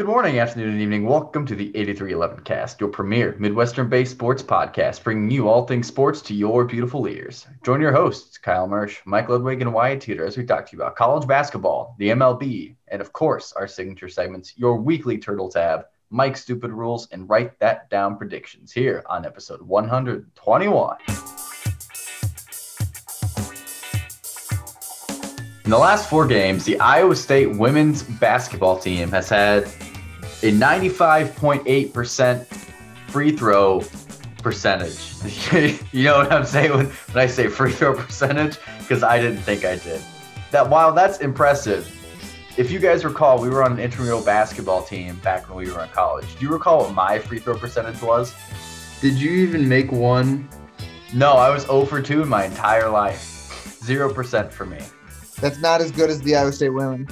Good morning, afternoon, and evening. Welcome to the 8311 Cast, your premier Midwestern based sports podcast, bringing you all things sports to your beautiful ears. Join your hosts, Kyle Mersch, Mike Ludwig, and Wyatt Teeter, as we talk to you about college basketball, the MLB, and of course, our signature segments, your weekly Turtle Tab, Mike's Stupid Rules, and Write That Down predictions here on episode 121. In the last four games, the Iowa State women's basketball team has had a 95.8% free throw percentage. you know what I'm saying when, when I say free throw percentage? Because I didn't think I did. That while that's impressive, if you guys recall, we were on an intramural basketball team back when we were in college. Do you recall what my free throw percentage was? Did you even make one? No, I was 0 for 2 in my entire life. 0% for me. That's not as good as the Iowa State women.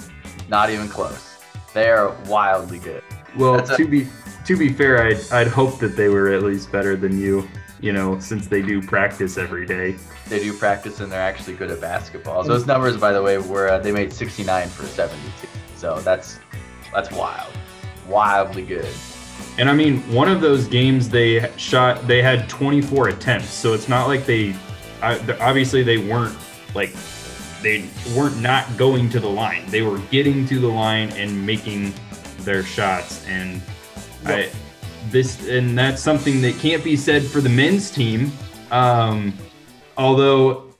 Not even close. They are wildly good. Well, a- to be to be fair, I'd I'd hope that they were at least better than you. You know, since they do practice every day. They do practice and they're actually good at basketball. Those numbers, by the way, were uh, they made 69 for 72. So that's that's wild, wildly good. And I mean, one of those games they shot, they had 24 attempts. So it's not like they, obviously they weren't like they weren't not going to the line. They were getting to the line and making their shots. And yep. I, this and that's something that can't be said for the men's team. Um, although,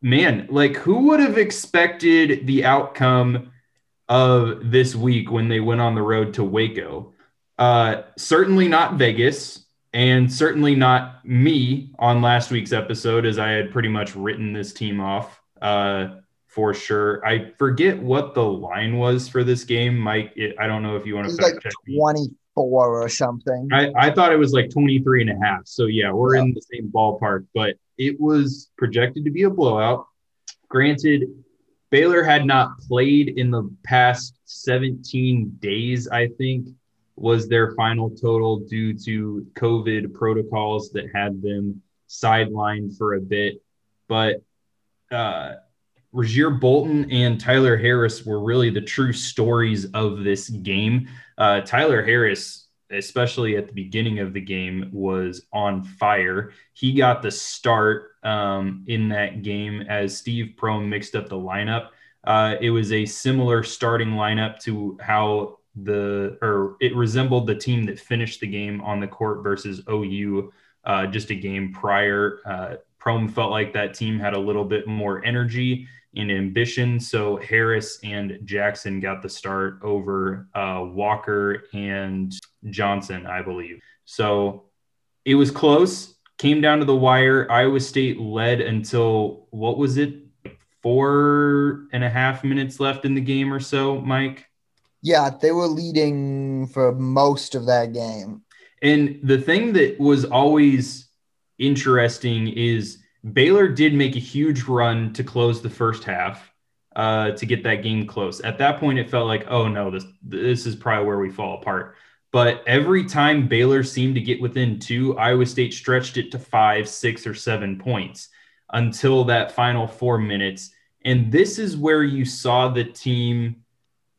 man, like who would have expected the outcome of this week when they went on the road to Waco? Uh, certainly not Vegas, and certainly not me on last week's episode, as I had pretty much written this team off uh, for sure. I forget what the line was for this game, Mike. It, I don't know if you want to like 24 or something. I, I thought it was like 23 and a half. So yeah, we're yeah. in the same ballpark, but it was projected to be a blowout. Granted, Baylor had not played in the past 17 days, I think, was their final total due to COVID protocols that had them sidelined for a bit. But uh, Rasir Bolton and Tyler Harris were really the true stories of this game. Uh, Tyler Harris, especially at the beginning of the game, was on fire. He got the start um, in that game as Steve Prohm mixed up the lineup. Uh, it was a similar starting lineup to how the or it resembled the team that finished the game on the court versus OU uh, just a game prior. Uh, Prohm felt like that team had a little bit more energy and ambition. So Harris and Jackson got the start over uh, Walker and Johnson, I believe. So it was close, came down to the wire. Iowa State led until what was it? Four and a half minutes left in the game or so, Mike? Yeah, they were leading for most of that game. And the thing that was always interesting is Baylor did make a huge run to close the first half uh, to get that game close. At that point, it felt like, oh no, this this is probably where we fall apart. But every time Baylor seemed to get within two, Iowa State stretched it to five, six, or seven points until that final four minutes. And this is where you saw the team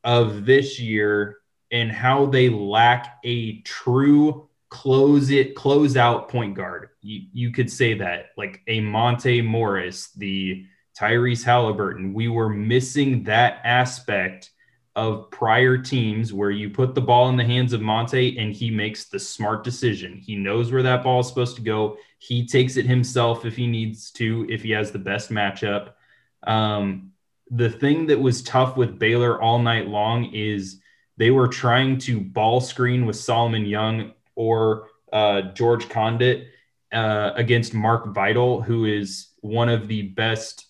of this year and how they lack a true close it, close out point guard. You, you could say that like a Monte Morris, the Tyrese Halliburton. We were missing that aspect of prior teams where you put the ball in the hands of Monte and he makes the smart decision. He knows where that ball is supposed to go. He takes it himself if he needs to, if he has the best matchup. Um, the thing that was tough with Baylor all night long is they were trying to ball screen with Solomon Young or uh, George Conditt uh, against Mark Vital, who is one of the best.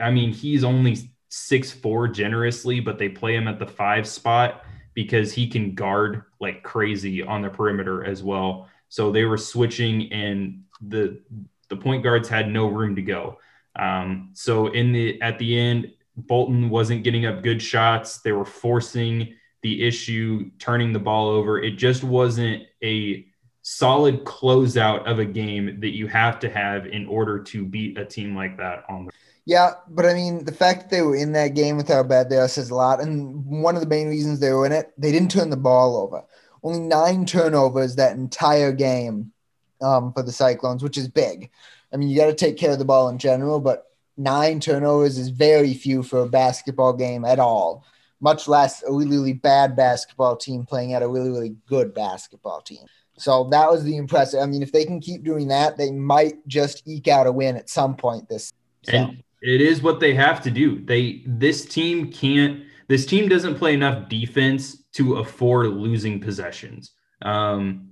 I mean, he's only six four generously, but they play him at the five spot because he can guard like crazy on the perimeter as well. So they were switching, and the the point guards had no room to go. Um, so in the at the end, Bolton wasn't getting up good shots. They were forcing the issue, turning the ball over. It just wasn't a solid closeout of a game that you have to have in order to beat a team like that on the Yeah, but I mean, the fact that they were in that game with how bad they are says a lot. And one of the main reasons they were in it, they didn't turn the ball over. Only nine turnovers that entire game um, for the Cyclones, which is big. I mean, you got to take care of the ball in general, but nine turnovers is very few for a basketball game at all, much less a really, really bad basketball team playing at a really, really good basketball team. So that was the impressive. I mean, if they can keep doing that, they might just eke out a win at some point this. So. And it is what they have to do. They this team can't. This team doesn't play enough defense to afford losing possessions. Um,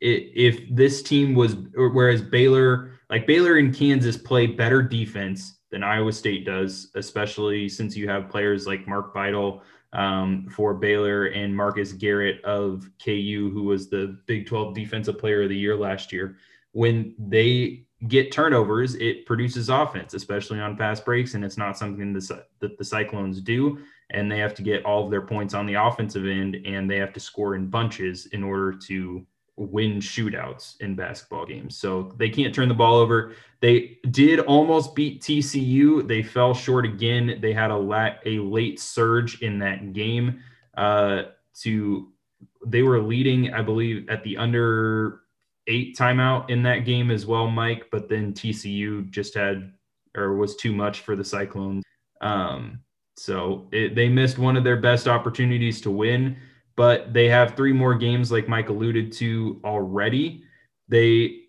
it, if this team was, whereas Baylor, like Baylor and Kansas, play better defense than Iowa State does, especially since you have players like Mark Vital um, for Baylor and Marcus Garrett of KU, who was the Big 12 Defensive Player of the Year last year. When they get turnovers, it produces offense, especially on fast breaks, and it's not something that the Cyclones do. And they have to get all of their points on the offensive end, and they have to score in bunches in order to win shootouts in basketball games. So they can't turn the ball over. They did almost beat TCU. They fell short again. They had a, la- a late surge in that game. Uh, to they were leading, I believe, at the under eight timeout in that game as well, Mike. But then TCU just had or was too much for the Cyclones. Um, so it, they missed one of their best opportunities to win. But they have three more games, like Mike alluded to already. They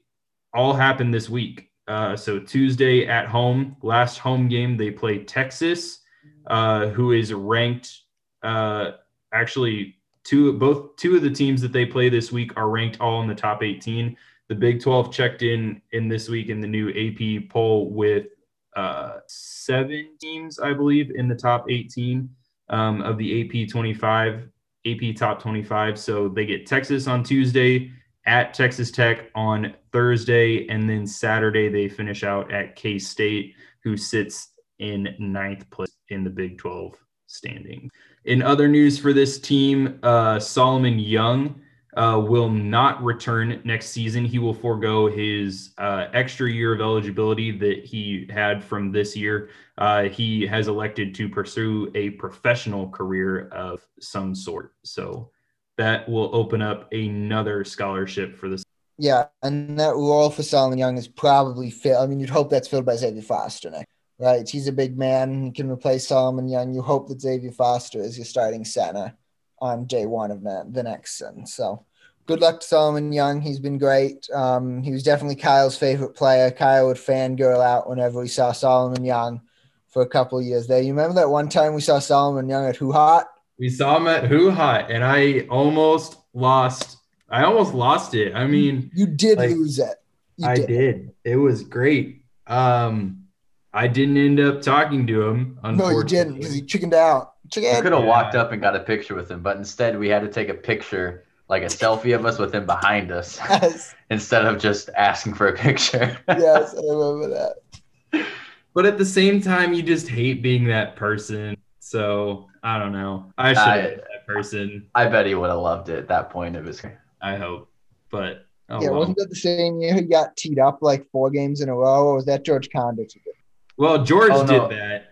all happen this week. Uh, so Tuesday at home, last home game, they play Texas, uh, who is ranked uh, actually two both two of the teams that they play this week are ranked all in the top 18 the big 12 checked in in this week in the new ap poll with uh, seven teams i believe in the top 18 um, of the ap 25 ap top 25 so they get texas on tuesday at texas tech on thursday and then saturday they finish out at k-state who sits in ninth place in the big 12 standing. In other news for this team, uh, Solomon Young uh, will not return next season. He will forego his uh, extra year of eligibility that he had from this year. Uh, he has elected to pursue a professional career of some sort. So that will open up another scholarship for this. Yeah, and that role for Solomon Young is probably filled. I mean, you'd hope that's filled by Xavier Foster right? He's a big man. He can replace Solomon Young. You hope that Xavier Foster is your starting center on day one of the next season. So good luck to Solomon Young. He's been great. Um, he was definitely Kyle's favorite player. Kyle would fangirl out whenever we saw Solomon Young for a couple years there. You remember that one time we saw Solomon Young at HuHot? We saw him at HuHot, and I almost lost. I almost lost it. I mean, you did like, lose it. You I did. did. It was great. Um, I didn't end up talking to him. No, you didn't because he chickened out. Chicken. I could have walked up and got a picture with him, but instead we had to take a picture, like a selfie of us with him behind us, yes. instead of just asking for a picture. yes, I remember that. But at the same time, you just hate being that person. So I don't know. I should have that person. I bet he would have loved it at that point of his career. I hope. But oh yeah, well. wasn't that the same year he got teed up like four games in a row, or was that George Conditt? Well, George oh, no. did that.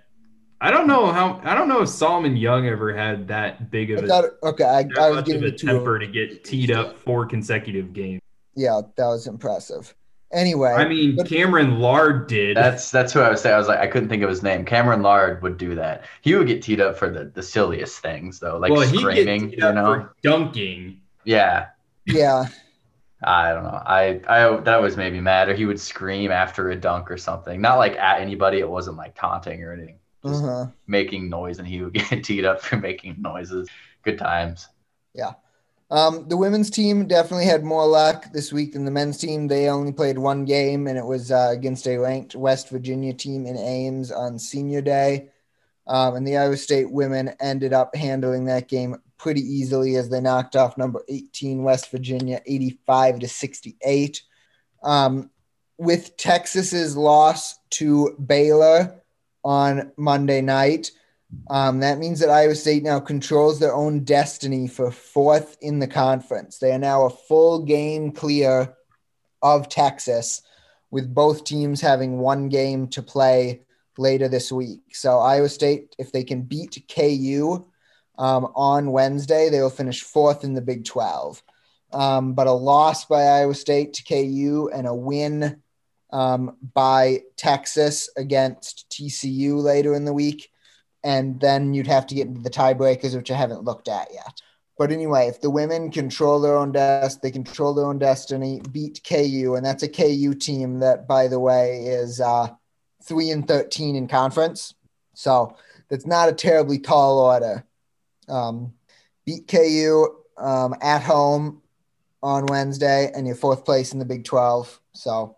I don't know how. I don't know if Solomon Young ever had that big of a thought, okay. I, I was giving a temper to get teed up four consecutive games. Yeah, that was impressive. Anyway, I mean, but, Cameron Lard did. That's that's who I was saying. I was like, I couldn't think of his name. Cameron Lard would do that. He would get teed up for the, the silliest things though, like well, screaming. you know, dunking. Yeah. Yeah. I don't know. I I that was maybe mad, or he would scream after a dunk or something. Not like at anybody. It wasn't like taunting or anything. Uh-huh. making noise, and he would get teed up for making noises. Good times. Yeah. Um, the women's team definitely had more luck this week than the men's team. They only played one game, and it was uh, against a ranked West Virginia team in Ames on Senior Day. Um, and the Iowa State women ended up handling that game pretty easily as they knocked off number 18 West Virginia 85 to 68. Um, with Texas's loss to Baylor on Monday night, um, that means that Iowa State now controls their own destiny for fourth in the conference. They are now a full game clear of Texas, with both teams having one game to play later this week. So Iowa State, if they can beat KU um, on Wednesday, they will finish fourth in the Big 12. Um, but a loss by Iowa State to KU and a win um, by Texas against TCU later in the week. And then you'd have to get into the tiebreakers, which I haven't looked at yet. But anyway, if the women control their own destiny, they control their own destiny, beat KU, and that's a KU team that, by the way, is uh, three and thirteen in conference. So that's not a terribly tall order. Um, beat KU um, at home on Wednesday, and you're fourth place in the Big Twelve. So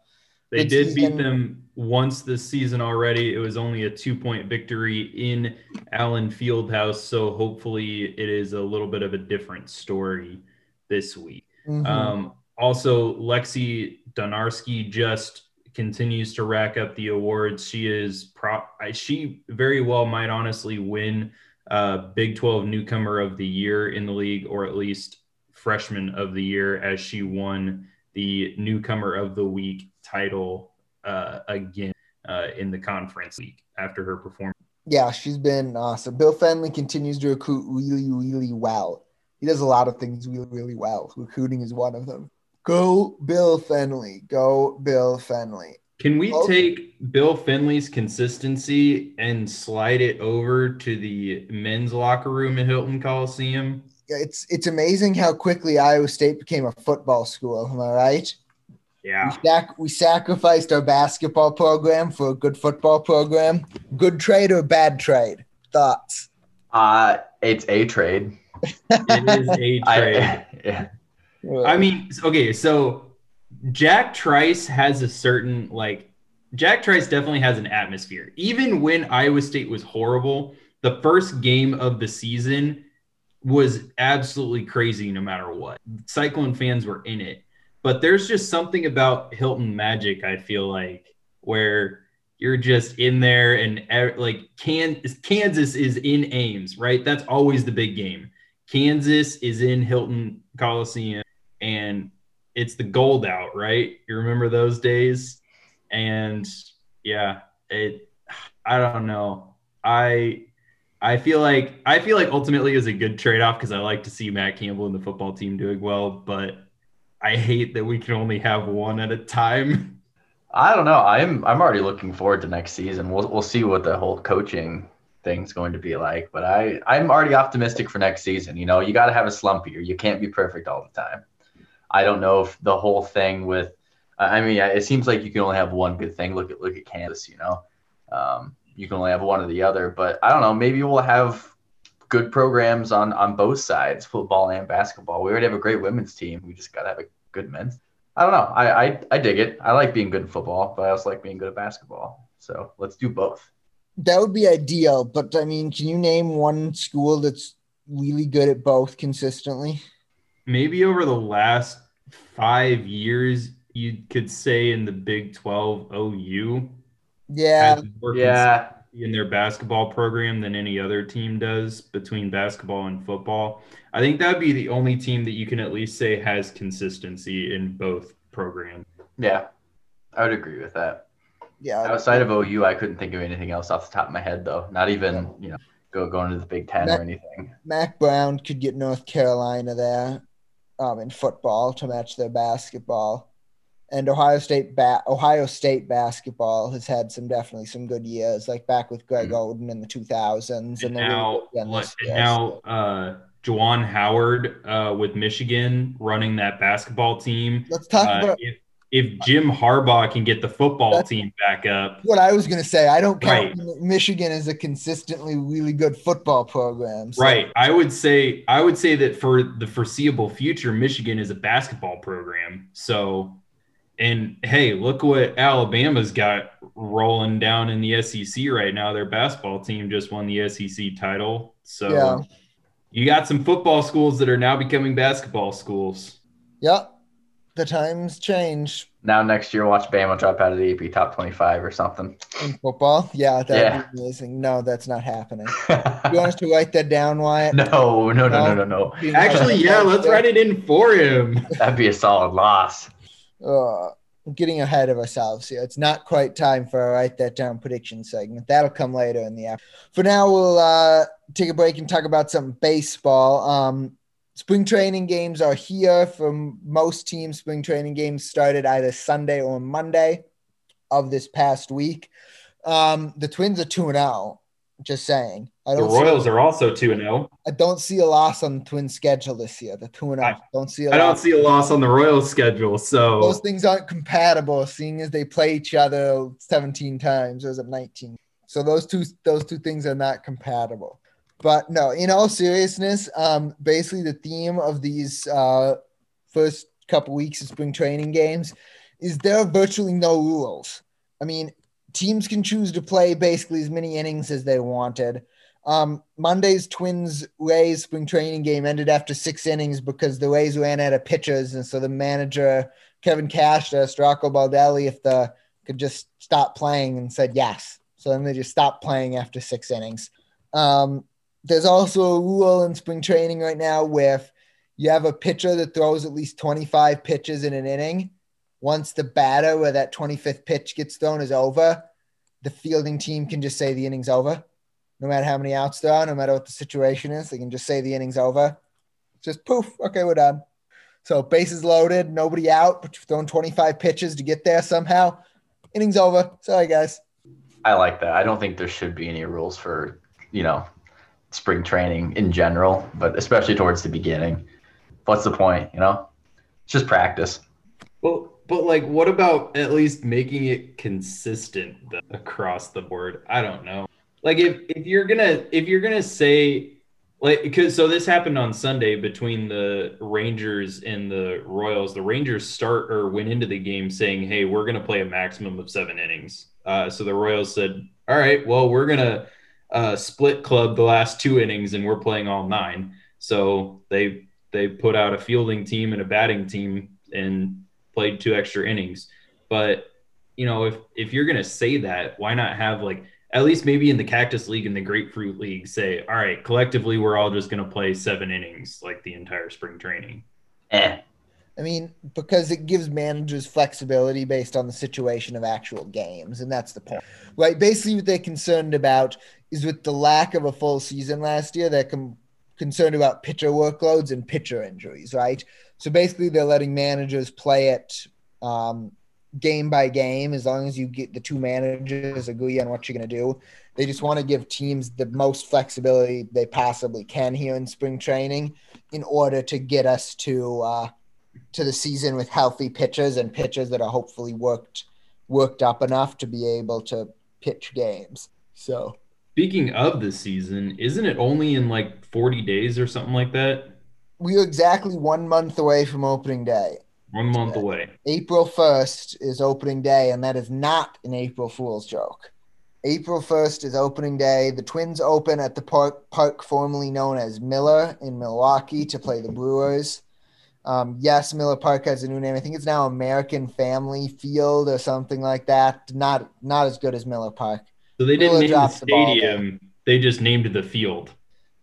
they did beat them once this season already. It was only a two point victory in Allen Fieldhouse. So hopefully it is a little bit of a different story this week. Mm-hmm. Um, also, Lexi Donarski just continues to rack up the awards. She is pro- she very well might honestly win uh, Big 12 newcomer of the year in the league, or at least freshman of the year, as she won the newcomer of the week title uh, again uh, in the conference week after her performance. Yeah, she's been awesome. Bill Fennelly continues to recruit really, really well. He does a lot of things really, really well. Recruiting is one of them. Go Bill Fennelly. Go Bill Fennelly. Can we take Bill Fennelly's consistency and slide it over to the men's locker room at Hilton Coliseum? It's it's amazing how quickly Iowa State became a football school. Am I right? Yeah. We, sac- we sacrificed our basketball program for a good football program. Good trade or bad trade? Thoughts? Uh, it's a trade. it is a trade. I, yeah. I mean, okay, so Jack Trice has a certain like Jack Trice definitely has an atmosphere. Even when Iowa State was horrible, the first game of the season was absolutely crazy no matter what. Cyclone fans were in it. But there's just something about Hilton Magic, I feel like, where you're just in there and like Kansas, is in Ames, right? That's always the big game. Kansas is in Hilton Coliseum and it's the gold out, right? You remember those days? And yeah, it I don't know. I I feel like I feel like ultimately is a good trade-off because I like to see Matt Campbell and the football team doing well, but I hate that we can only have one at a time. I don't know. I'm I'm already looking forward to next season. We'll we'll see what the whole coaching thing's going to be like, but I I'm already optimistic for next season. You know, you got to have a slump year. You can't be perfect all the time. I don't know if the whole thing with I mean, it seems like you can only have one good thing. Look at look at Kansas, you know. Um, you can only have one or the other, but I don't know. Maybe we'll have good programs on on both sides, football and basketball. We already have a great women's team. We just gotta have a good men's. I don't know. I, I I dig it. I like being good in football, but I also like being good at basketball. So let's do both. That would be ideal. But I mean, can you name one school that's really good at both consistently? Maybe over the last five years, you could say in the Big 12 OU. Yeah. Yeah in their basketball program than any other team does between basketball and football. I think that'd be the only team that you can at least say has consistency in both programs. Yeah, I would agree with that. Yeah. Outside of OU, I couldn't think of anything else off the top of my head, though. Not even, you know, go going to the Big Ten Mac, or anything. Mack Brown could get North Carolina there um, in football to match their basketball and Ohio State ba- Ohio State basketball has had some definitely some good years, like back with Greg mm-hmm. Oden in the 2000s, and, and now, and now uh, Juwan Howard uh, with Michigan running that basketball team. Let's talk uh, about if, if Jim Harbaugh can get the football team back up. What I was going to say, I don't count right. Michigan as a consistently really good football program. So. Right. I would say I would say that for the foreseeable future, Michigan is a basketball program. So and hey, look what Alabama's got rolling down in the SEC right now. Their basketball team just won the SEC title. So yeah. you got some football schools that are now becoming basketball schools. Yep. The times change. Now next year, watch Bama drop out of the AP top twenty-five or something. In football, yeah, that'd yeah. be amazing. No, that's not happening. you want us to write that down, Wyatt? No, no, no, no, no, no. Actually, yeah, let's write it in for him. That'd be a solid loss. Uh, getting ahead of ourselves here. It's not quite time for a write that down prediction segment. That'll come later in the app. For now, we'll uh, take a break and talk about some baseball. Um, spring training games are here for most teams. Spring training games started either Sunday or Monday of this past week. Um, the Twins are 2 0. Just saying. I don't the Royals see, are also 2 0. I don't see a loss on the Twins schedule this year. The 2 0. Don't see I don't see a loss on the Royals schedule. So those things aren't compatible, seeing as they play each other 17 times or is it 19? So those two those two things are not compatible. But no, in all seriousness, um, basically the theme of these uh, first couple weeks of spring training games is there are virtually no rules. I mean, teams can choose to play basically as many innings as they wanted. Um, Monday's Twins Rays spring training game ended after six innings because the Rays ran out of pitchers, and so the manager Kevin Cash asked Rocco Baldelli if the could just stop playing and said yes. So then they just stopped playing after six innings. Um, there's also a rule in spring training right now where you have a pitcher that throws at least 25 pitches in an inning, once the batter where that 25th pitch gets thrown is over, the fielding team can just say the inning's over. No matter how many outs there are, no matter what the situation is, they can just say the inning's over. Just poof, okay, we're done. So bases loaded, nobody out, but you've thrown 25 pitches to get there somehow. Innings over. Sorry, guys. I like that. I don't think there should be any rules for, you know, spring training in general, but especially towards the beginning. What's the point, you know? It's just practice. Well, but like, what about at least making it consistent across the board? I don't know. Like, if if you're gonna if you're gonna say like because so this happened on Sunday between the Rangers and the Royals. The Rangers start or went into the game saying, "Hey, we're gonna play a maximum of seven innings." Uh, so the Royals said, "All right, well, we're gonna uh, split club the last two innings, and we're playing all nine. So they they put out a fielding team and a batting team and played two extra innings. But you know, if if you're gonna say that, why not have like at least maybe in the Cactus League and the Grapefruit League say, all right, collectively we're all just gonna play seven innings like the entire spring training. Eh. I mean, because it gives managers flexibility based on the situation of actual games, and that's the point, right? Basically, what they're concerned about is with the lack of a full season last year, they're com- concerned about pitcher workloads and pitcher injuries, right? So basically, they're letting managers play it um, game by game as long as you get the two managers agree on what you're going to do. They just want to give teams the most flexibility they possibly can here in spring training in order to get us to uh, to the season with healthy pitchers and pitchers that are hopefully worked worked up enough to be able to pitch games. So speaking of the season, isn't it only in like 40 days or something like that? we are exactly one month away from opening day. One month away. April 1st is opening day, and that is not an April Fool's joke. April 1st is opening day. The Twins open at the park, park formerly known as Miller in Milwaukee to play the Brewers. Um, yes, Miller Park has a new name. I think it's now American Family Field or something like that. Not not as good as Miller Park. So they didn't Miller name the stadium. The they just named the field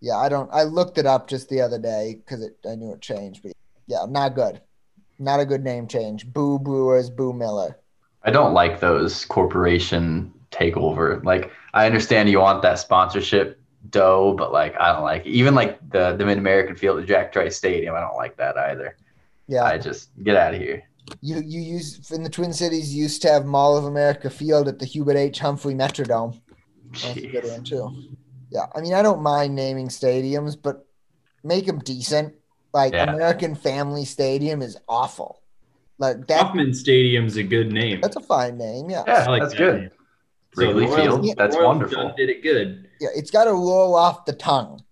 yeah, I don't. I looked it up just the other day because I knew it changed. But yeah, not good. Not a good name change. Boo Brewers, Boo Miller. I don't like those corporation takeover. Like I understand you want that sponsorship dough, but like I don't like it. even like the the Mid American Field at Jack Trice Stadium. I don't like that either. Yeah, I just get out of here. You you use in the Twin Cities you used to have Mall of America Field at the Hubert H. Humphrey Metrodome. That's a good one too. Yeah, I mean, I don't mind naming stadiums, but make them decent. Like yeah. American Family Stadium is awful. Like that. Kauffman Stadium's a good name. That's a fine name. Yeah, yeah, like that's that good. Name. Wrigley so Field, that's Royals wonderful. Did it good. Yeah, it's got to roll off the tongue,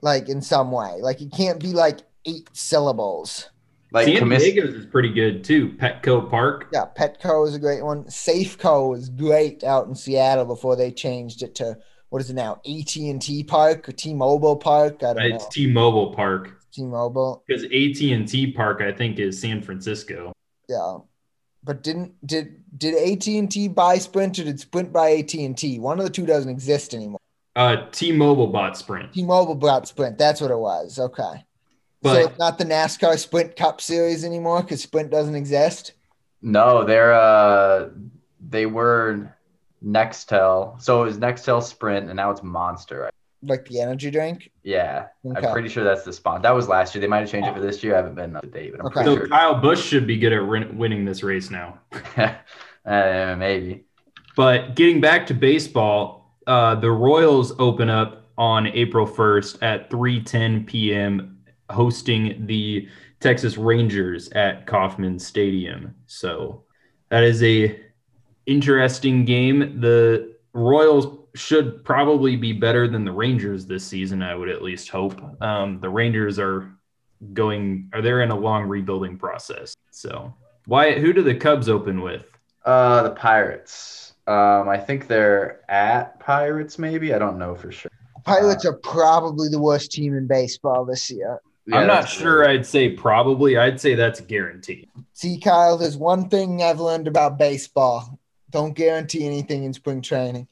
like in some way. Like it can't be like eight syllables. Like San Diego's is pretty good too. Petco Park. Yeah, Petco is a great one. Safeco is great out in Seattle before they changed it to what is it now? AT and T Park or T Mobile Park? I don't it's know. It's T Mobile Park. T Mobile. Because AT and T Park, I think, is San Francisco. Yeah, but didn't did did AT and T buy Sprint or did Sprint buy AT and T? One of the two doesn't exist anymore. Uh, T Mobile bought Sprint. T Mobile bought Sprint. That's what it was. Okay. But, so it's not the NASCAR Sprint Cup Series anymore because Sprint doesn't exist. No, they're uh they were Nextel. So it was Nextel Sprint and now it's Monster. Like the energy drink. Yeah. Okay. I'm pretty sure that's the spot. That was last year. They might have changed it for this year. I haven't been up to date, but I'm Okay. So pretty Kyle Busch should be good at win- winning this race now. uh, maybe. But getting back to baseball, uh, the Royals open up on April 1st at 3:10 p.m. hosting the Texas Rangers at Kauffman Stadium. So that is a interesting game. The Royals should probably be better than the Rangers this season. I would at least hope. Um, the Rangers are going, are they're in a long rebuilding process. So why? Who do the Cubs open with? Uh, the Pirates. Um, I think they're at Pirates. Maybe I don't know for sure. Pirates are probably the worst team in baseball this year. Yeah, I'm not sure. good. I'd say probably. I'd say that's guaranteed. See, Kyle, there's one thing I've learned about baseball. Don't guarantee anything in spring training.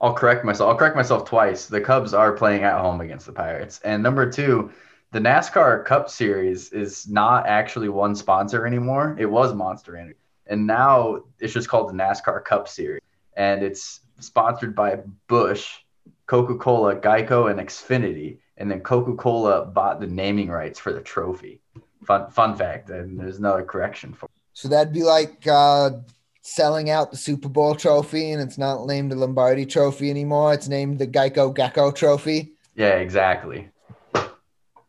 I'll correct myself. I'll correct myself twice. The Cubs are playing at home against the Pirates. And number two, the NASCAR Cup Series is not actually one sponsor anymore. It was Monster Energy. And now it's just called the NASCAR Cup Series. And it's sponsored by Busch, Coca Cola, Geico, and Xfinity. And then Coca Cola bought the naming rights for the trophy. Fun, fun fact. And there's another correction for So that'd be like uh, selling out the Super Bowl trophy, and it's not named the Lombardi Trophy anymore. It's named the Geico Gecko Trophy. Yeah, exactly.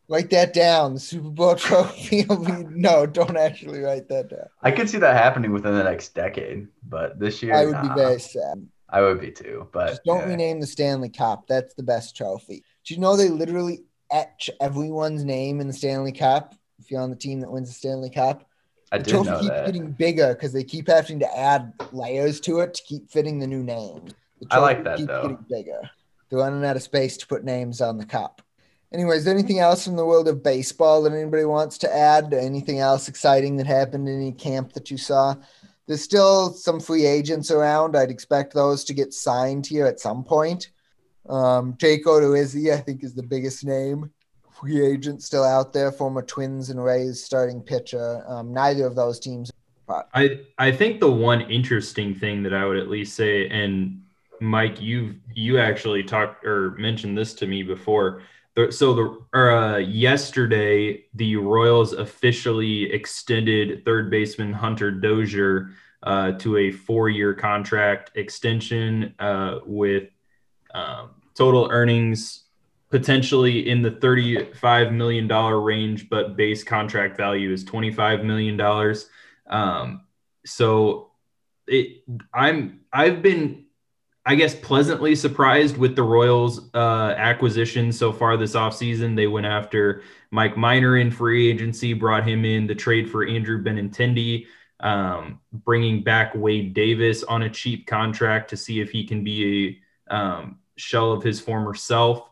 Write that down. The Super Bowl trophy. no, don't actually write that down. I could see that happening within the next decade, but this year I would nah. be very sad. I would be too. But Just don't yeah. rename the Stanley Cup. That's the best trophy. Do you know they literally etch everyone's name in the Stanley Cup if you're on the team that wins the Stanley Cup? I The trophy know keeps that. getting bigger because they keep having to add layers to it to keep fitting the new names. The I like that, keeps though. Getting bigger. They're running out of space to put names on the cup. Anyways, anything else from the world of baseball that anybody wants to add? Anything else exciting that happened in any camp that you saw? There's still some free agents around. I'd expect those to get signed here at some point. Um, Jake Odorizzi, I think, is the biggest name. Free agent still out there, former Twins and Rays starting pitcher. Um, neither of those teams. I I think the one interesting thing that I would at least say, and Mike, you've you actually talked or mentioned this to me before. So the uh, yesterday, the Royals officially extended third baseman Hunter Dozier uh, to a four-year contract extension uh, with um, total earnings potentially in the $35 million range, but base contract value is $25 million. Um, so it, I'm, I've been, I guess, pleasantly surprised with the Royals uh, acquisition so far this offseason. They went after Mike Minor in free agency, brought him in the trade for Andrew Benintendi, um, bringing back Wade Davis on a cheap contract to see if he can be a um, shell of his former self.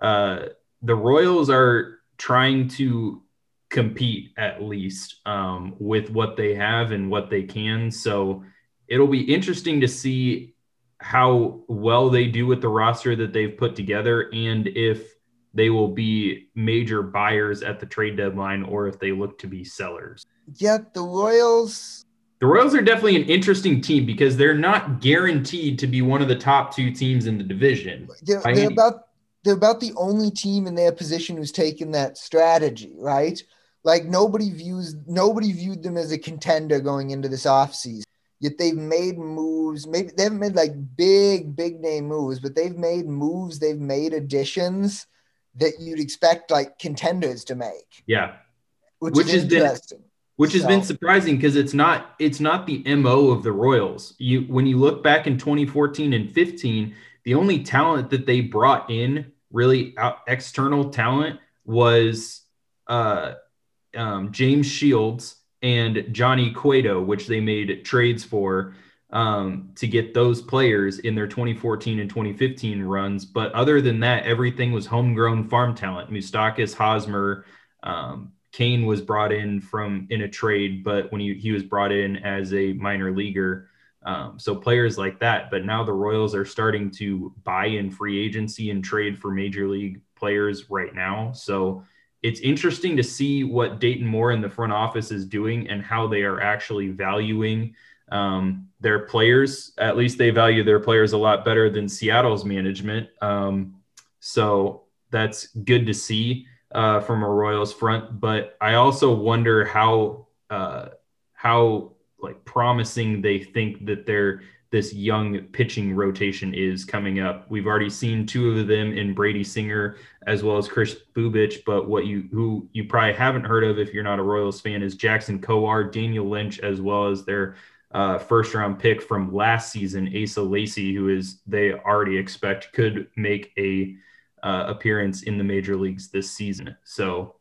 Uh, the Royals are trying to compete at least um, with what they have and what they can. So it'll be interesting to see how well they do with the roster that they've put together and if they will be major buyers at the trade deadline or if they look to be sellers. Yeah, the Royals. The Royals are definitely an interesting team because they're not guaranteed to be one of the top two teams in the division. They're, they're about they're about the only team in their position who's taken that strategy, right? Like nobody views nobody viewed them as a contender going into this offseason. Yet they've made moves. Maybe they haven't made like big, big name moves, but they've made moves. They've made additions that you'd expect like contenders to make, Yeah. which, Which is has been- interesting. Which has been surprising because it's not it's not the mo of the royals. You when you look back in 2014 and 15 the only talent that they brought in really out, external talent was uh, um, james shields and johnny cueto which they made trades for um, to get those players in their 2014 and 2015 runs. But other than that everything was homegrown farm talent. Moustakas hosmer um, Cain was brought in from in a trade, but when he, he was brought in as a minor leaguer. Um, so players like that. But now the Royals are starting to buy in free agency and trade for major league players right now. So it's interesting to see what Dayton Moore in the front office is doing and how they are actually valuing um, their players. At least they value their players a lot better than Seattle's management. Um, so that's good to see uh, from a Royals front. But I also wonder how uh, how like promising they think that their this young pitching rotation is coming up. We've already seen two of them in Brady Singer as well as Kris Bubic, but what you who you probably haven't heard of if you're not a Royals fan is Jackson Kowar, Daniel Lynch, as well as their uh, first round pick from last season, Asa Lacy, who is they already expect could make a uh, appearance in the major leagues this season. So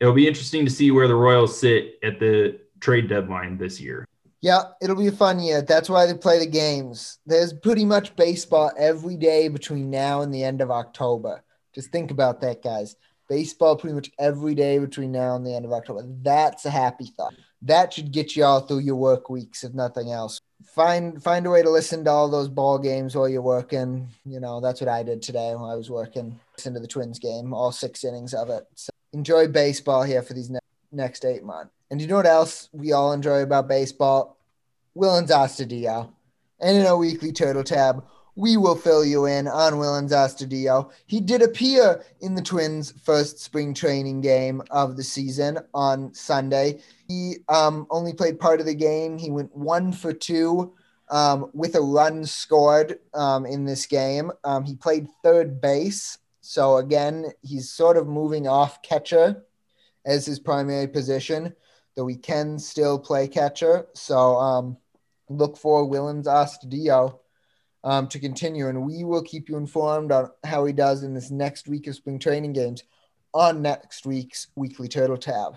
it'll be interesting to see where the Royals sit at the trade deadline this year. Yeah, it'll be a fun year. That's why they play the games. There's pretty much baseball every day between now and the end of October. Just think about that, guys. Baseball pretty much every day between now and the end of October. That's a happy thought. That should get you all through your work weeks, if nothing else. Find find a way to listen to all those ball games while you're working. You know, that's what I did today when I was working. Listen to the Twins game, all six innings of it. So enjoy baseball here for these ne- next eight months. And you know what else we all enjoy about baseball? Willians Astudillo. And in our weekly turtle tab, we will fill you in on Willians Astudillo. He did appear in the Twins' first spring training game of the season on Sunday. He um, only played part of the game. He went one for two um, with a run scored um, in this game. Um, he played third base. So, again, he's sort of moving off catcher as his primary position though he can still play catcher. So um, look for Willians Astudillo um, to continue, and we will keep you informed on how he does in this next week of spring training games on next week's weekly Turtle Tab.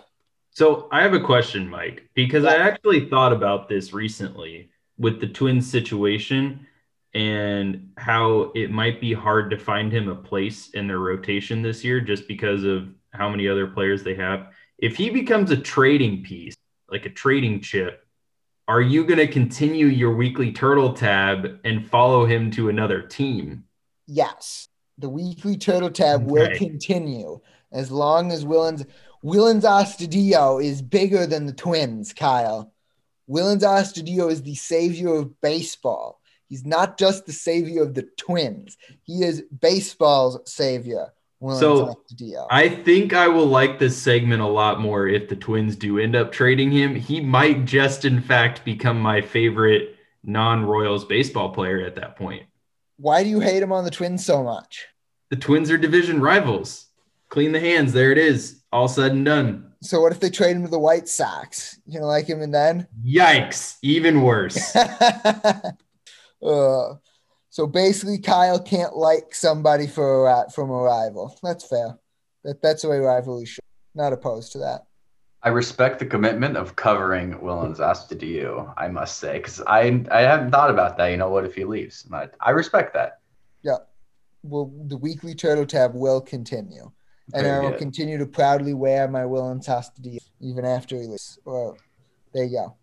So I have a question, Mike, because yeah. I actually thought about this recently with the Twins situation and how it might be hard to find him a place in their rotation this year just because of how many other players they have if he becomes a trading piece, like a trading chip, are you going to continue your weekly turtle tab and follow him to another team? Yes. The weekly turtle tab okay. will continue as long as Willians Willians Astudillo is bigger than the twins, Kyle. Willians Astudillo is the savior of baseball. He's not just the savior of the twins. He is baseball's savior so I think I will like this segment a lot more if the Twins do end up trading him. He might just, in fact, become my favorite non-Royals baseball player at that point. Why do you hate him on the Twins so much? The Twins are division rivals. Clean the hands. There it is. All said and done. So what if they trade him to the White Sox? You know, like him and then? Yikes! Even worse. uh, so basically, Kyle can't like somebody for a, from a rival. That's fair. That that's the way rivalry should. Not opposed to that. I respect the commitment of covering Willians Astudillo, I must say, because I I hadn't thought about that. You know, what if he leaves? But I respect that. Yeah. Well, the weekly turtle tab will continue, and Very I will good. continue to proudly wear my Willians Astudillo even after he leaves. Well, there you go.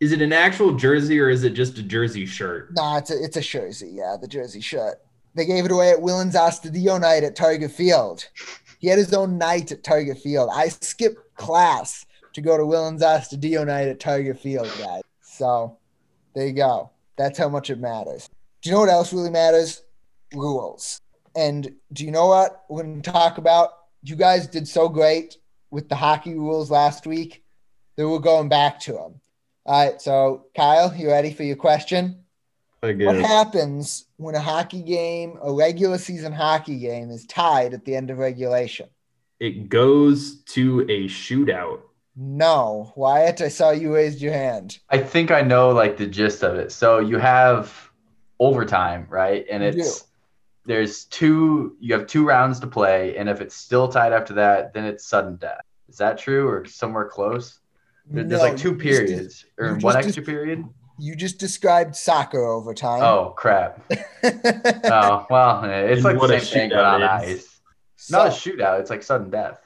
Is it an actual jersey or is it just a jersey shirt? No, it's a it's a jersey. Yeah, the jersey shirt. They gave it away at Willians Astudillo night at Target Field. He had his own night at Target Field. I skipped class to go to Willians Astudillo night at Target Field, guys. So there you go. That's how much it matters. Do you know what else really matters? Rules. And do you know what we're going to talk about? You guys did so great with the hockey rules last week that we're going back to them. All right, so Kyle, you ready for your question? I guess. What happens when a hockey game, a regular season hockey game, is tied at the end of regulation? It goes to a shootout. No, Wyatt, I saw you raised your hand. I think I know like the gist of it. So you have overtime, right? And it's there's two you have two rounds to play, and if it's still tied after that, then it's sudden death. Is that true or somewhere close? There's no, like two periods or one extra period. You just described soccer overtime. Oh crap! oh well, it's and like the same thing but on ice. So, Not a shootout. It's like sudden death.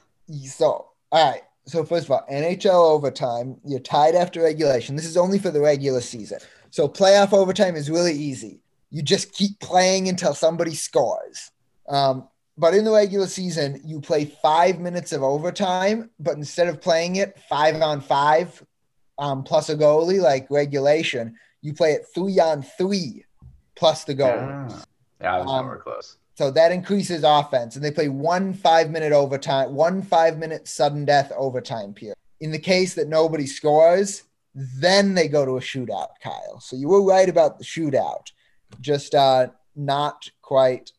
So all right. So first of all, NHL overtime. You're tied after regulation. This is only for the regular season. So playoff overtime is really easy. You just keep playing until somebody scores. Um, but in the regular season, you play five minutes of overtime, but instead of playing it five on five um, plus a goalie like regulation, you play it three on three plus the goalie. Yeah, yeah I was Um, nowhere close. So that increases offense, and they play one five minute overtime, one five minute sudden death overtime period. In the case that nobody scores, then they go to a shootout, Kyle. So you were right about the shootout, just uh, not quite.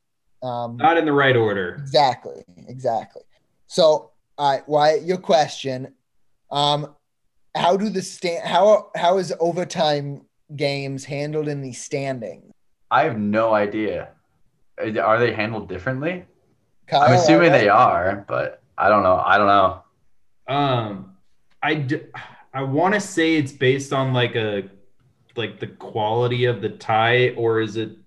Um, Not in the right order. Exactly, exactly. So, all right, Wyatt, your question: um, How do the stand? How how is overtime games handled in the standings? I have no idea. Uh, Are they handled differently? Kyle, I'm assuming all right? they are, but I don't know. I don't know. Um, I d- I want to say it's based on like a like the quality of the tie, or is it the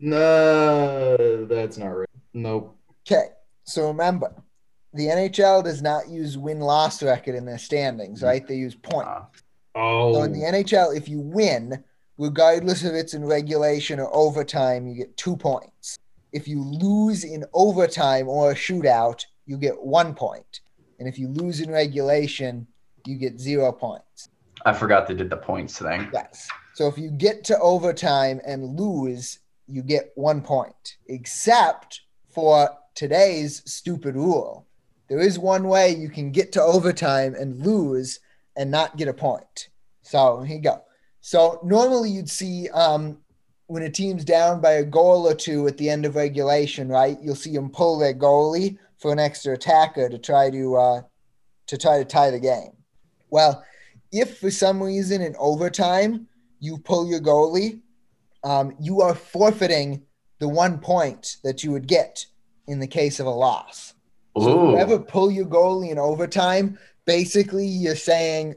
no? That's not right. Nope. Okay, so remember, the NHL does not use win loss record in their standings, right? They use point. Uh, Oh, So in the NHL, if you win, regardless if it's in regulation or overtime, you get two points. If you lose in overtime or a shootout, you get one point. And if you lose in regulation, you get zero points. I forgot they did the points thing. Yes. So if you get to overtime and lose, you get one point, except for today's stupid rule. There is one way you can get to overtime and lose and not get a point. So here you go. So normally you'd see um, when a team's down by a goal or two at the end of regulation, right? You'll see them pull their goalie for an extra attacker to try to uh, to try to tie the game. Well, if for some reason in overtime you pull your goalie, um, you are forfeiting the one point that you would get in the case of a loss. So whoever pull your goalie in overtime, basically you're saying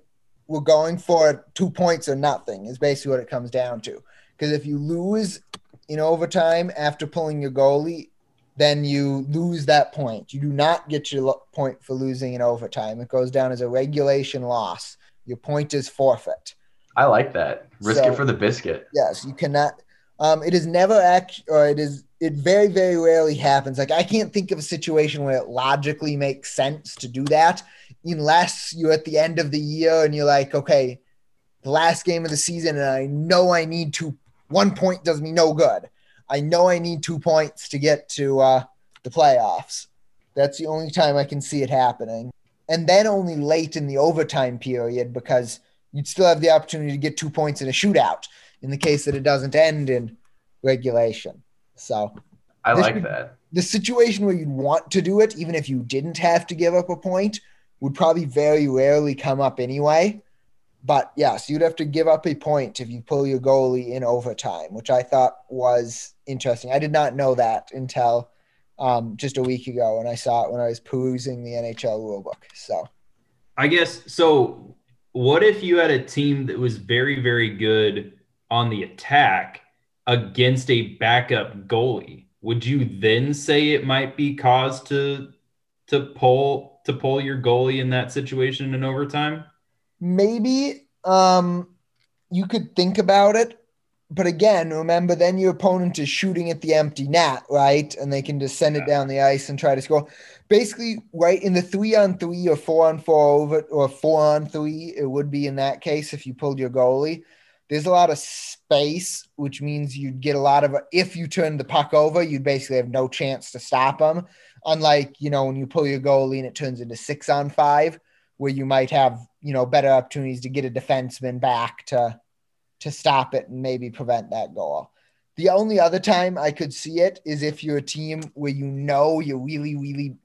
we're going for two points or nothing is basically what it comes down to. Because if you lose in overtime after pulling your goalie, then you lose that point. You do not get your lo- point for losing in overtime. It goes down as a regulation loss. Your point is forfeit. I like that. Risk So- it for the biscuit. Yes, you cannot. Um, it is never act, or it is. It very, very rarely happens. Like I can't think of a situation where it logically makes sense to do that, unless you're at the end of the year and you're like, okay, the last game of the season, and I know I need two. One point does me no good. I know I need two points to get to uh, the playoffs. That's the only time I can see it happening, and then only late in the overtime period because you'd still have the opportunity to get two points in a shootout in the case that it doesn't end in regulation. So I like would- that. the situation where you'd want to do it, even if you didn't have to give up a point, would probably very rarely come up anyway. But yes, you'd have to give up a point if you pull your goalie in overtime, which I thought was interesting. I did not know that until um, just a week ago when I saw it when I was perusing the NHL rulebook. So I guess so. What if you had a team that was very, very good on the attack against a backup goalie? Would you then say it might be cause to to pull to pull your goalie in that situation in overtime? maybe um, you could think about it. But again, remember, then your opponent is shooting at the empty net, right? And they can just send it down the ice and try to score. Basically, right in the three on three or four on four over or four on three, it would be in that case if you pulled your goalie. There's a lot of space, which means you'd get a lot of. If you turn the puck over, you'd basically have no chance to stop them. Unlike you know when you pull your goalie and it turns into six on five, where you might have you know better opportunities to get a defenseman back to to stop it and maybe prevent that goal. The only other time I could see it is if you're a team where you know you're really, really,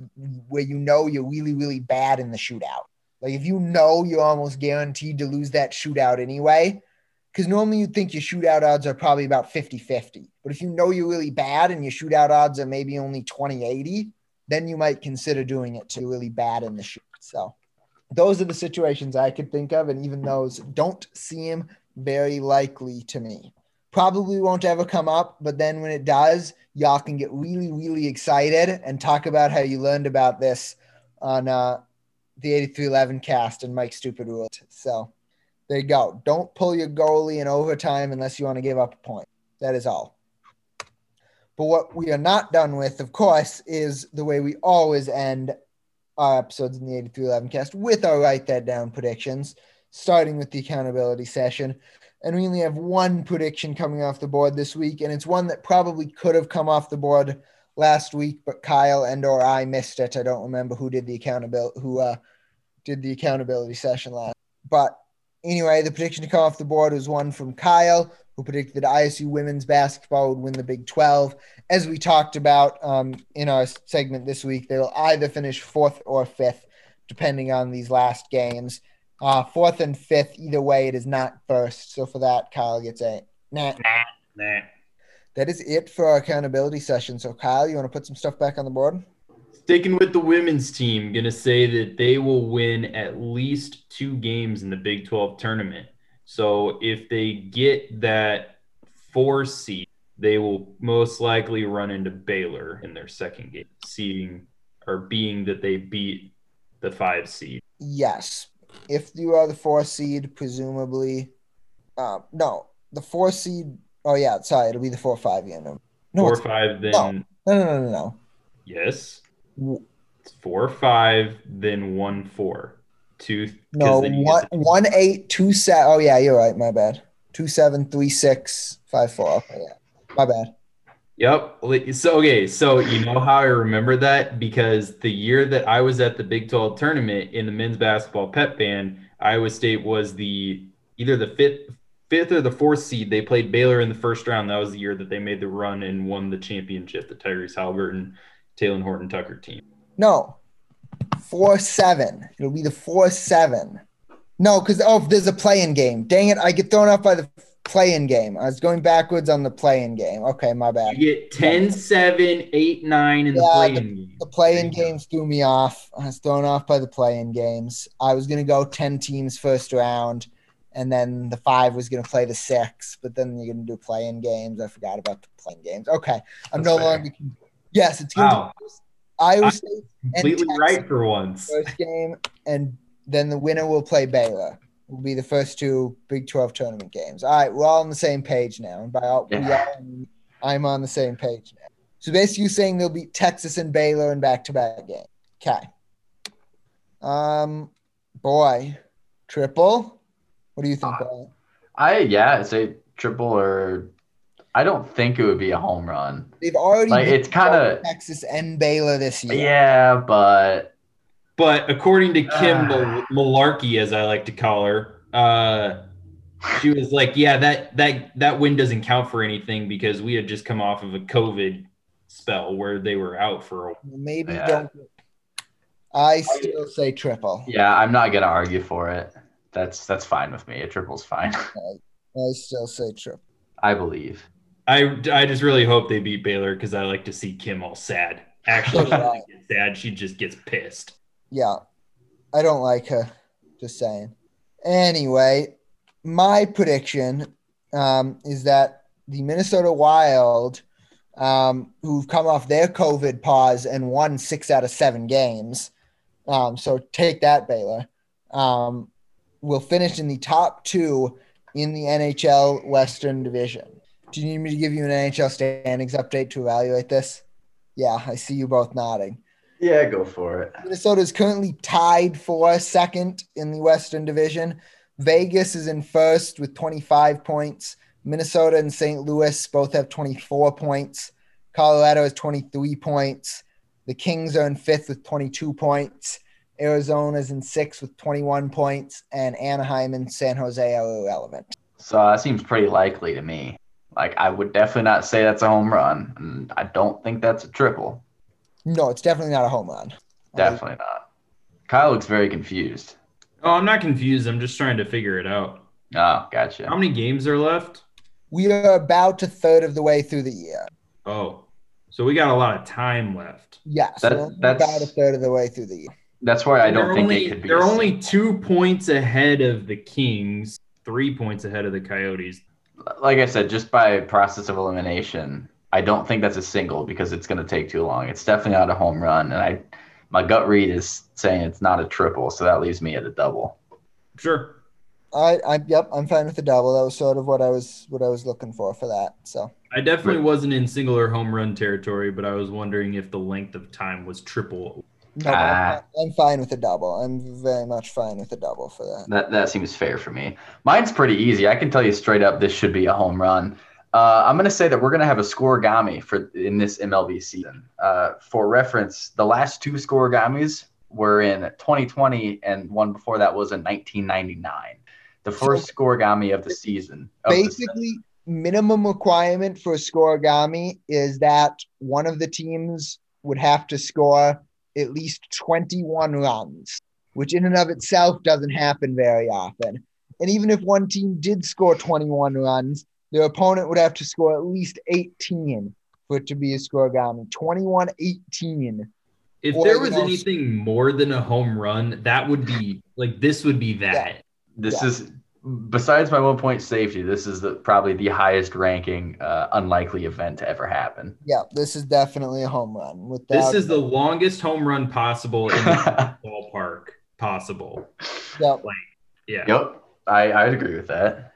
where you know you're really, really bad in the shootout. Like if you know you're almost guaranteed to lose that shootout anyway, because normally you'd think your shootout odds are probably about 50 50. But if you know you're really bad and your shootout odds are maybe only 20 80, then you might consider doing it to really bad in the shoot. So those are the situations I could think of. And even those don't seem very likely to me. Probably won't ever come up, but then when it does, y'all can get really, really excited and talk about how you learned about this on uh, the 8311 cast and Mike Stupid Rule. So there you go. Don't pull your goalie in overtime unless you want to give up a point. That is all. But what we are not done with, of course, is the way we always end our episodes in the 8311 cast with our write that down predictions, starting with the accountability session. And we only have one prediction coming off the board this week, and it's one that probably could have come off the board last week, but Kyle and or I missed it. I don't remember who did the accountability who uh did the accountability session last. But anyway, the prediction to come off the board was one from Kyle, who predicted that ISU women's basketball would win the Big 12. As we talked about um, in our segment this week, they will either finish fourth or fifth, depending on these last games. Uh, fourth and fifth, either way, it is not first. So for that, Kyle gets a nah. Nah. That is it for our accountability session. So, Kyle, you want to put some stuff back on the board? Sticking with the women's team, gonna say that they will win at least two games in the Big 12 tournament. So if they get that four seed, they will most likely run into Baylor in their second game, seeing or being that they beat the five seed. Yes. If you are the four seed, presumably. Uh, no, the four seed. Oh, yeah. Sorry. It'll be the four five. Yeah. No, four it's- five, then no. no, no, no, no. yes, it's four five, then one four, two. No, then you get one, one eight two seven. Oh yeah, you're right. My bad. Two seven three six five four. Okay, yeah, my bad. Yep. So okay, so you know how I remember that because the year that I was at the Big 12 tournament in the men's basketball pep band, Iowa State was the either the fifth fifth or the fourth seed. They played Baylor in the first round. That was the year that they made the run and won the championship, the Tyrese Halliburton, Talen Horton Tucker team. No, four seven. It'll be the four seven. No, because oh, there's a play-in game. Dang it! I get thrown off by the play-in game. I was going backwards on the play-in game. Okay, my bad. You get 10, 7, 8, 9 in the Yeah, play-in game. The There go. games threw me off. I was thrown off by the play-in games. I was gonna go ten teams first round, and then the five was gonna play the six. But then you're gonna do play-in games. I forgot about the play-in games. Okay, I'm That's no fair. longer. Yes, it's gonna Wow. Iowa I- State Completely Texas. right for once. first game, and then the winner will play Baylor. Will be the first two Big 12 tournament games. All right, we're all on the same page now. And by all, we Yeah. all, I mean I'm on the same page now. So basically, you're saying they'll beat Texas and Baylor in back-to-back games. Okay. Um, boy, triple. What do you think? Uh, I yeah, say triple or I don't think it would be a home run. They've already Like, it's kinda- Texas and Baylor this year. Yeah, but But according to Kim Ah. Mal- Malarkey, as I like to call her, uh, she was like, "Yeah, that that that win doesn't count for anything because we had just come off of a COVID spell where they were out for a Maybe Yeah. don't. I still say triple. yeah, I'm not gonna argue for it. That's that's fine with me. A triple's fine. I still say triple. I believe. I I just really hope they beat Baylor because I like to see Kim all sad. Actually, she get sad; she just gets pissed. Yeah, I don't like her. Just saying. Anyway, my prediction um, is that the Minnesota Wild, um, who've come off their COVID pause and won six out of seven games, um, so take that, Baylor, um, will finish in the top two in the NHL Western Division. Do you need me to give you an NHL standings update to evaluate this? Yeah, I see you both nodding. Yeah, go for it. Minnesota is currently tied for second in the Western Division. Vegas is in first with 25 points. Minnesota and St. Louis both have 24 points. Colorado has 23 points. The Kings are in fifth with 22 points. Arizona is in sixth with 21 points. And Anaheim and San Jose are irrelevant. So that seems pretty likely to me. Like I would definitely not say that's a home run, and I don't think that's a triple. No, it's definitely not a home run. Definitely not. Kyle looks very confused. Oh, I'm not confused. I'm just trying to figure it out. Oh, gotcha. How many games are left? We are about a third of the way through the year. Oh, so we got a lot of time left. Yes, That- we're that's- about a third of the way through the year. That's why I don't they're think only, it could be. They're only two points ahead of the Kings, three points ahead of the Coyotes. like I said, just by process of elimination, I don't think that's a single because it's going to take too long. It's definitely not a home run, and I, my gut read is saying it's not a triple, so that leaves me at a double. Sure. I, I, yep, I'm fine with the double. That was sort of what I was, what I was looking for for that. So I definitely wasn't in single or home run territory, but I was wondering if the length of time was triple. no, Ah. I'm fine with the double. I'm very much fine with the double for that. That that seems fair for me. Mine's pretty easy. I can tell you straight up, this should be a home run. Uh, I'm gonna say that we're gonna have a scorigami for in this MLB season. Uh, for reference, the last two scorigamis were in 2020, and one before that was in 1999. The first scorigami of the season. of the- Basically, minimum requirement for a scorigami is that one of the teams would have to score at least 21 runs, which in and of itself doesn't happen very often. And even if one team did score 21 runs, their opponent would have to score at least 18 for it to be a scorigami. 21 18. If there was know, anything more than a home run, that would be like this would be that. This Yeah. is besides my one point safety. This is the, probably the highest ranking uh, unlikely event to ever happen. Yeah, this is definitely a home run. Without This is the longest home run possible in the ballpark possible. Yep. Yeah. Yep, I I'd agree with that.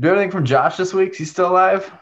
Do you have anything from Josh this week? Is he still alive?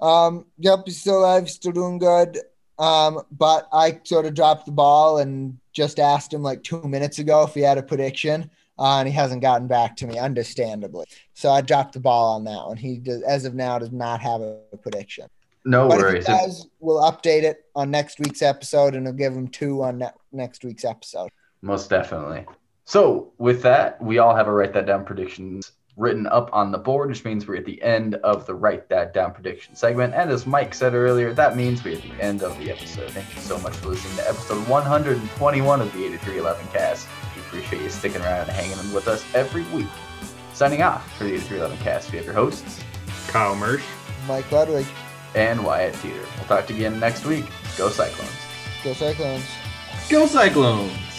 Um, yep, he's still alive, still doing good. Um, but I sort of dropped the ball and just asked him like two minutes ago if he had a prediction, uh, and he hasn't gotten back to me, understandably. So I dropped the ball on that one. He does, as of now, does not have a prediction. No but if worries. he does, we'll update it on next week's episode, and we'll give him two on ne- next week's episode. Most definitely. So with that, we all have a write that down predictions written up on the board, which means we're at the end of the write that down prediction segment. And as Mike said earlier, that means we're at the end of the episode. Thank you so much for listening to episode 121 of the 8311 cast. We appreciate you sticking around and hanging with us every week. Signing off for the 8311 cast, we have your hosts Kyle Mersch. Mike Ludwig, and Wyatt Teeter. We'll talk to you again next week. Go Cyclones. go Cyclones. Go Cyclones!